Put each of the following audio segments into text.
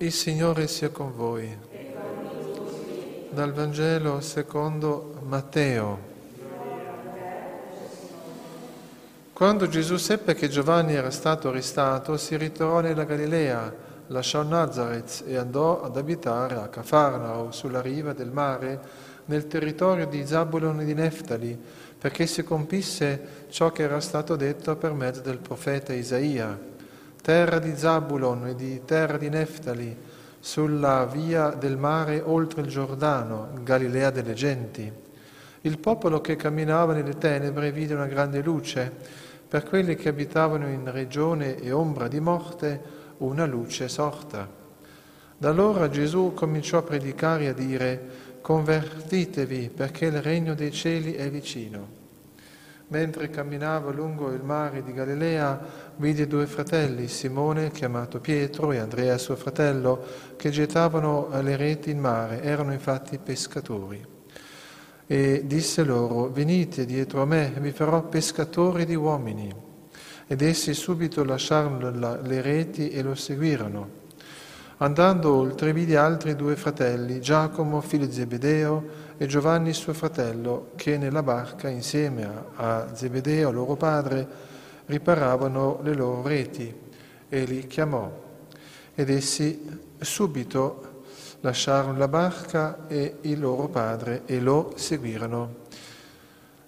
Il Signore sia con voi. Dal Vangelo secondo Matteo. Quando Gesù seppe che Giovanni era stato arrestato, si ritornò nella Galilea, lasciò Nazareth e andò ad abitare a Cafarnao, sulla riva del mare, nel territorio di Zabulon e di Neftali, perché si compisse ciò che era stato detto per mezzo del profeta Isaia terra di Zabulon e di terra di Neftali, sulla via del mare oltre il Giordano, Galilea delle genti. Il popolo che camminava nelle tenebre vide una grande luce, per quelli che abitavano in regione e ombra di morte, una luce sorta. Da allora Gesù cominciò a predicare e a dire, convertitevi perché il regno dei cieli è vicino. Mentre camminava lungo il mare di Galilea, vide due fratelli, Simone, chiamato Pietro, e Andrea, suo fratello, che gettavano le reti in mare. Erano infatti pescatori. E disse loro, venite dietro a me, vi farò pescatori di uomini. Ed essi subito lasciarono le reti e lo seguirono. Andando oltre, vide altri due fratelli, Giacomo, figlio di Zebedeo, e Giovanni suo fratello, che nella barca insieme a Zebedeo, loro padre, riparavano le loro reti, e li chiamò. Ed essi subito lasciarono la barca e il loro padre e lo seguirono.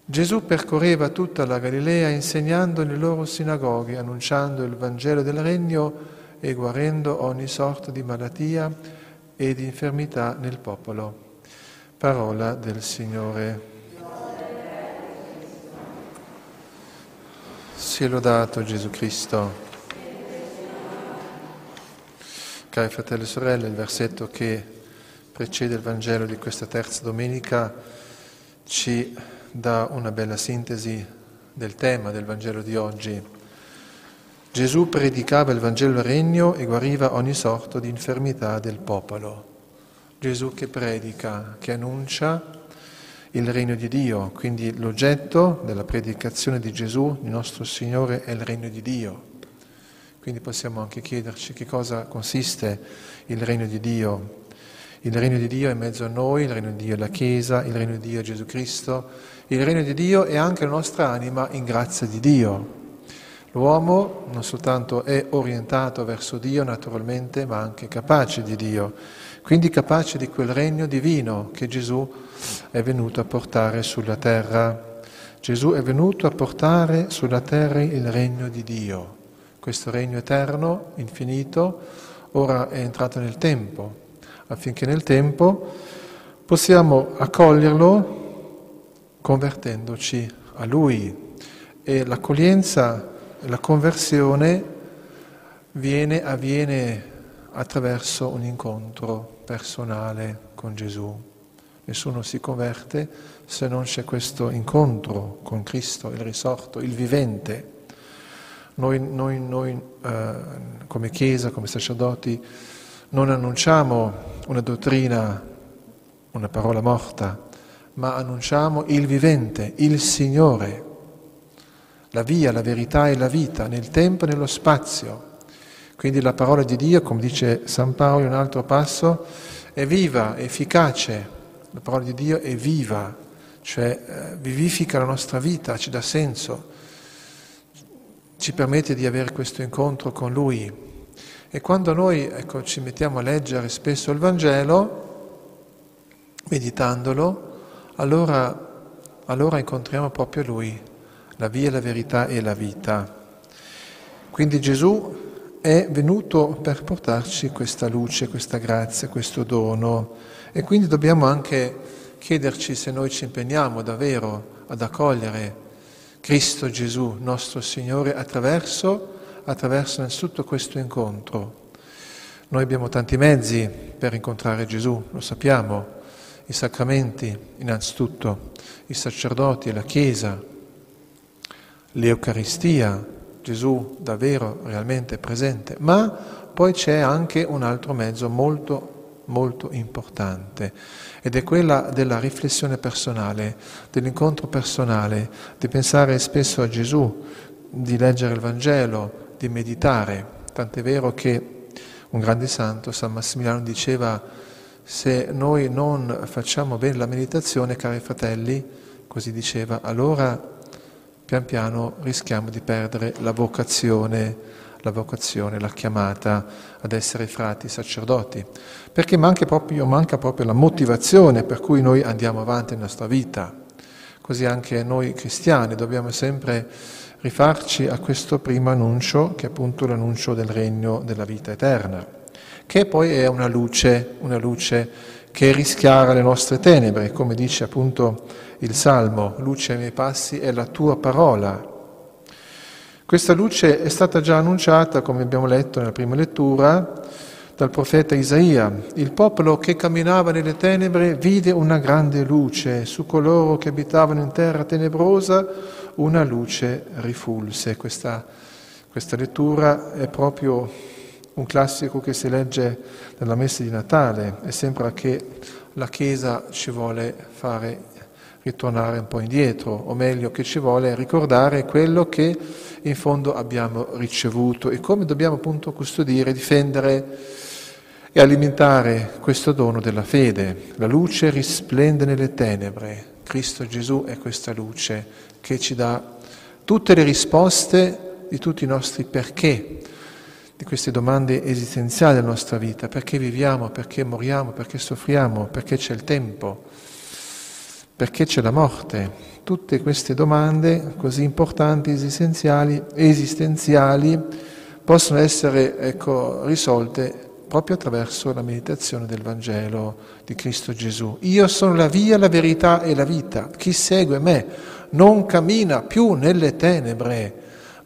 Gesù percorreva tutta la Galilea insegnando nelle loro sinagoghe, annunciando il Vangelo del Regno e guarendo ogni sorta di malattia e di infermità nel popolo. Parola del Signore. Sia lodato Gesù Cristo. Cari fratelli e sorelle, il versetto che precede il Vangelo di questa terza domenica ci dà una bella sintesi del tema del Vangelo di oggi. Gesù predicava il Vangelo del Regno e guariva ogni sorta di infermità del popolo. Gesù che predica, che annuncia il regno di Dio, quindi l'oggetto della predicazione di Gesù, il nostro Signore, è il regno di Dio. Quindi possiamo anche chiederci che cosa consiste il regno di Dio. Il regno di Dio è in mezzo a noi, il regno di Dio è la Chiesa, il regno di Dio è Gesù Cristo, il regno di Dio è anche la nostra anima in grazia di Dio. L'uomo non soltanto è orientato verso Dio naturalmente, ma anche capace di Dio. Quindi capace di quel regno divino che Gesù è venuto a portare sulla terra. Gesù è venuto a portare sulla terra il regno di Dio, questo regno eterno, infinito, ora è entrato nel tempo, affinché nel tempo possiamo accoglierlo convertendoci a Lui. E l'accoglienza, la conversione viene, avviene attraverso un incontro personale con Gesù. Nessuno si converte se non c'è questo incontro con Cristo, il risorto, il vivente. Noi, noi, noi eh, come Chiesa, come sacerdoti, non annunciamo una dottrina, una parola morta, ma annunciamo il vivente, il Signore, la via, la verità e la vita, nel tempo e nello spazio. Quindi la parola di Dio, come dice San Paolo in un altro passo, è viva, è efficace. La parola di Dio è viva, cioè eh, vivifica la nostra vita, ci dà senso, ci permette di avere questo incontro con Lui. E quando noi ecco, ci mettiamo a leggere spesso il Vangelo, meditandolo, allora, allora incontriamo proprio Lui, la via, la verità e la vita. Quindi Gesù è venuto per portarci questa luce, questa grazia, questo dono e quindi dobbiamo anche chiederci se noi ci impegniamo davvero ad accogliere Cristo Gesù, nostro Signore, attraverso, attraverso innanzitutto questo incontro. Noi abbiamo tanti mezzi per incontrare Gesù, lo sappiamo, i sacramenti innanzitutto, i sacerdoti, la Chiesa, l'Eucaristia, Gesù davvero realmente presente, ma poi c'è anche un altro mezzo molto, molto importante ed è quella della riflessione personale, dell'incontro personale, di pensare spesso a Gesù, di leggere il Vangelo, di meditare. Tant'è vero che un grande santo, San Massimiliano, diceva se noi non facciamo bene la meditazione, cari fratelli, così diceva, allora pian piano rischiamo di perdere la vocazione la vocazione, la chiamata ad essere frati sacerdoti, perché manca proprio, manca proprio la motivazione per cui noi andiamo avanti nella nostra vita. Così anche noi cristiani dobbiamo sempre rifarci a questo primo annuncio, che è appunto l'annuncio del regno della vita eterna, che poi è una luce, una luce che rischiara le nostre tenebre, come dice appunto il Salmo, luce ai miei passi è la tua parola, questa luce è stata già annunciata, come abbiamo letto nella prima lettura, dal profeta Isaia. Il popolo che camminava nelle tenebre vide una grande luce, su coloro che abitavano in terra tenebrosa una luce rifulse. Questa, questa lettura è proprio un classico che si legge nella messa di Natale e sembra che la Chiesa ci vuole fare ritornare un po' indietro, o meglio che ci vuole ricordare quello che in fondo abbiamo ricevuto. E come dobbiamo appunto custodire, difendere e alimentare questo dono della fede. La luce risplende nelle tenebre, Cristo Gesù è questa luce che ci dà tutte le risposte di tutti i nostri perché, di queste domande esistenziali della nostra vita, perché viviamo, perché moriamo, perché soffriamo, perché c'è il tempo perché c'è la morte? Tutte queste domande così importanti, esistenziali, esistenziali possono essere ecco, risolte proprio attraverso la meditazione del Vangelo di Cristo Gesù. Io sono la via, la verità e la vita. Chi segue me non cammina più nelle tenebre,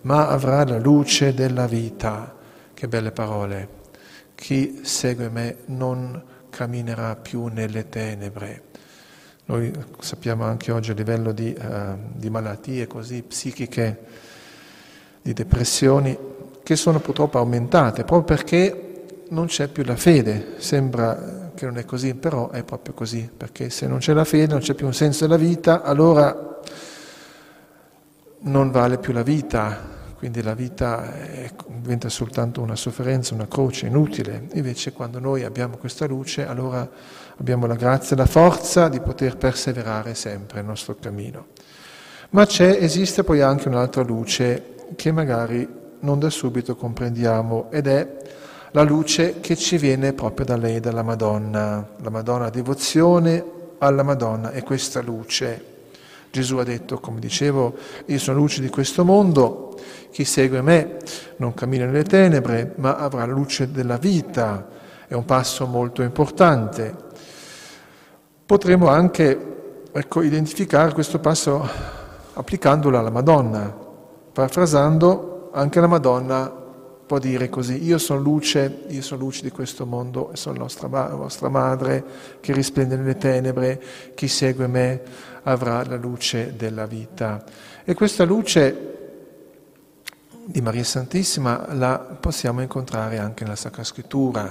ma avrà la luce della vita. Che belle parole. Chi segue me non camminerà più nelle tenebre. Noi sappiamo anche oggi a livello di, uh, di malattie così psichiche, di depressioni, che sono purtroppo aumentate, proprio perché non c'è più la fede. Sembra che non è così, però è proprio così, perché se non c'è la fede, non c'è più un senso della vita, allora non vale più la vita, quindi la vita è, diventa soltanto una sofferenza, una croce inutile. Invece quando noi abbiamo questa luce, allora abbiamo la grazia la forza di poter perseverare sempre nel nostro cammino. Ma c'è, esiste poi anche un'altra luce che magari non da subito comprendiamo ed è la luce che ci viene proprio da lei, dalla Madonna. La Madonna, devozione alla Madonna è questa luce. Gesù ha detto, come dicevo, io sono luce di questo mondo, chi segue me non cammina nelle tenebre, ma avrà la luce della vita. È un passo molto importante. Potremmo anche ecco, identificare questo passo applicandolo alla Madonna. Parafrasando, anche la Madonna può dire così, io sono luce, io sono luce di questo mondo e sono nostra, vostra madre che risplende nelle tenebre, chi segue me avrà la luce della vita. E questa luce di Maria Santissima la possiamo incontrare anche nella Sacra Scrittura.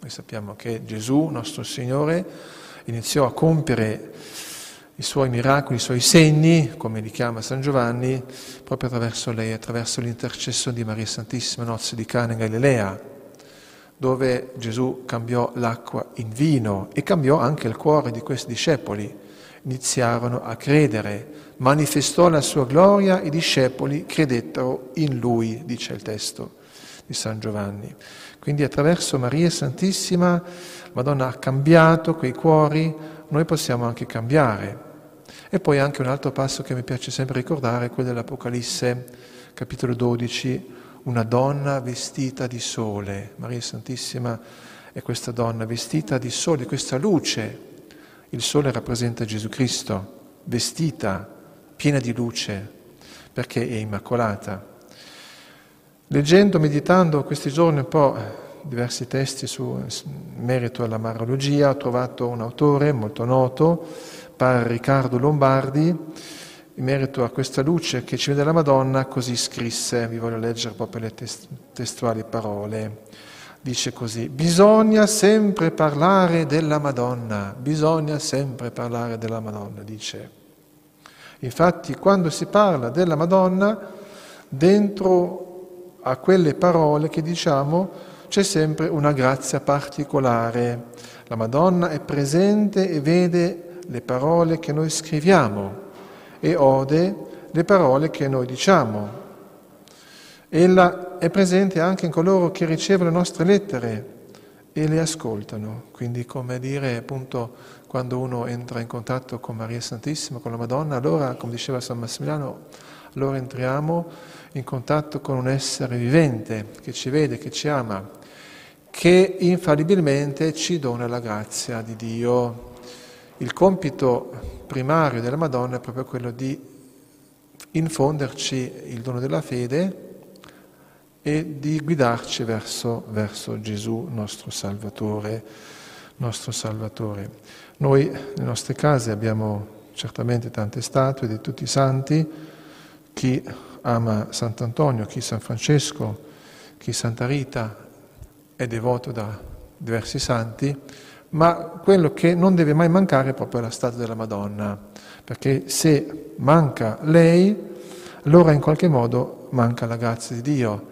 Noi sappiamo che Gesù, nostro Signore, iniziò a compiere i suoi miracoli, i suoi segni, come li chiama San Giovanni, proprio attraverso lei, attraverso l'intercessione di Maria Santissima, nozze di Cana in Galilea, dove Gesù cambiò l'acqua in vino e cambiò anche il cuore di questi discepoli iniziarono a credere, manifestò la sua gloria, i discepoli credettero in lui, dice il testo di San Giovanni. Quindi attraverso Maria Santissima, Madonna ha cambiato quei cuori, noi possiamo anche cambiare. E poi anche un altro passo che mi piace sempre ricordare è quello dell'Apocalisse, capitolo 12, una donna vestita di sole. Maria Santissima è questa donna vestita di sole, questa luce il sole rappresenta Gesù Cristo, vestita, piena di luce, perché è immacolata. Leggendo, meditando questi giorni un po' diversi testi su merito alla marologia, ho trovato un autore molto noto, padre Riccardo Lombardi, in merito a questa luce che ci vede la Madonna, così scrisse, vi voglio leggere proprio le testuali parole dice così, bisogna sempre parlare della Madonna, bisogna sempre parlare della Madonna, dice. Infatti quando si parla della Madonna, dentro a quelle parole che diciamo c'è sempre una grazia particolare. La Madonna è presente e vede le parole che noi scriviamo e ode le parole che noi diciamo. Ella è presente anche in coloro che ricevono le nostre lettere e le ascoltano. Quindi come dire appunto quando uno entra in contatto con Maria Santissima, con la Madonna, allora, come diceva San Massimiliano, allora entriamo in contatto con un essere vivente che ci vede, che ci ama, che infallibilmente ci dona la grazia di Dio. Il compito primario della Madonna è proprio quello di infonderci il dono della fede e di guidarci verso, verso Gesù, nostro Salvatore, nostro Salvatore. Noi nelle nostre case abbiamo certamente tante statue di tutti i santi, chi ama Sant'Antonio, chi San Francesco, chi Santa Rita è devoto da diversi santi, ma quello che non deve mai mancare è proprio la statua della Madonna, perché se manca lei, allora in qualche modo manca la grazia di Dio.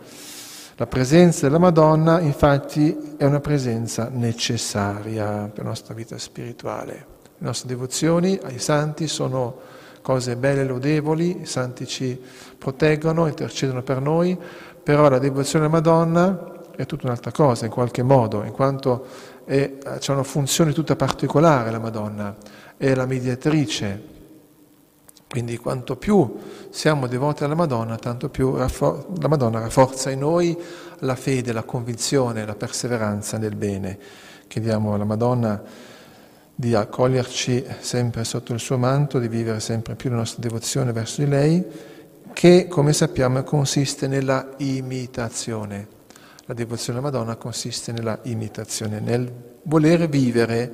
La presenza della Madonna infatti è una presenza necessaria per la nostra vita spirituale. Le nostre devozioni ai santi sono cose belle e lodevoli, i santi ci proteggono, intercedono per noi, però la devozione alla Madonna è tutta un'altra cosa in qualche modo, in quanto ha una funzione tutta particolare la Madonna, è la mediatrice quindi quanto più siamo devoti alla Madonna, tanto più la Madonna rafforza in noi la fede, la convinzione, la perseveranza nel bene. Chiediamo alla Madonna di accoglierci sempre sotto il suo manto, di vivere sempre più la nostra devozione verso di lei, che come sappiamo consiste nella imitazione. La devozione alla Madonna consiste nella imitazione, nel volere vivere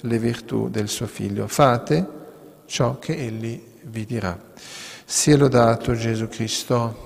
le virtù del suo figlio. Fate ciò che egli vi dirà. Sia lodato Gesù Cristo.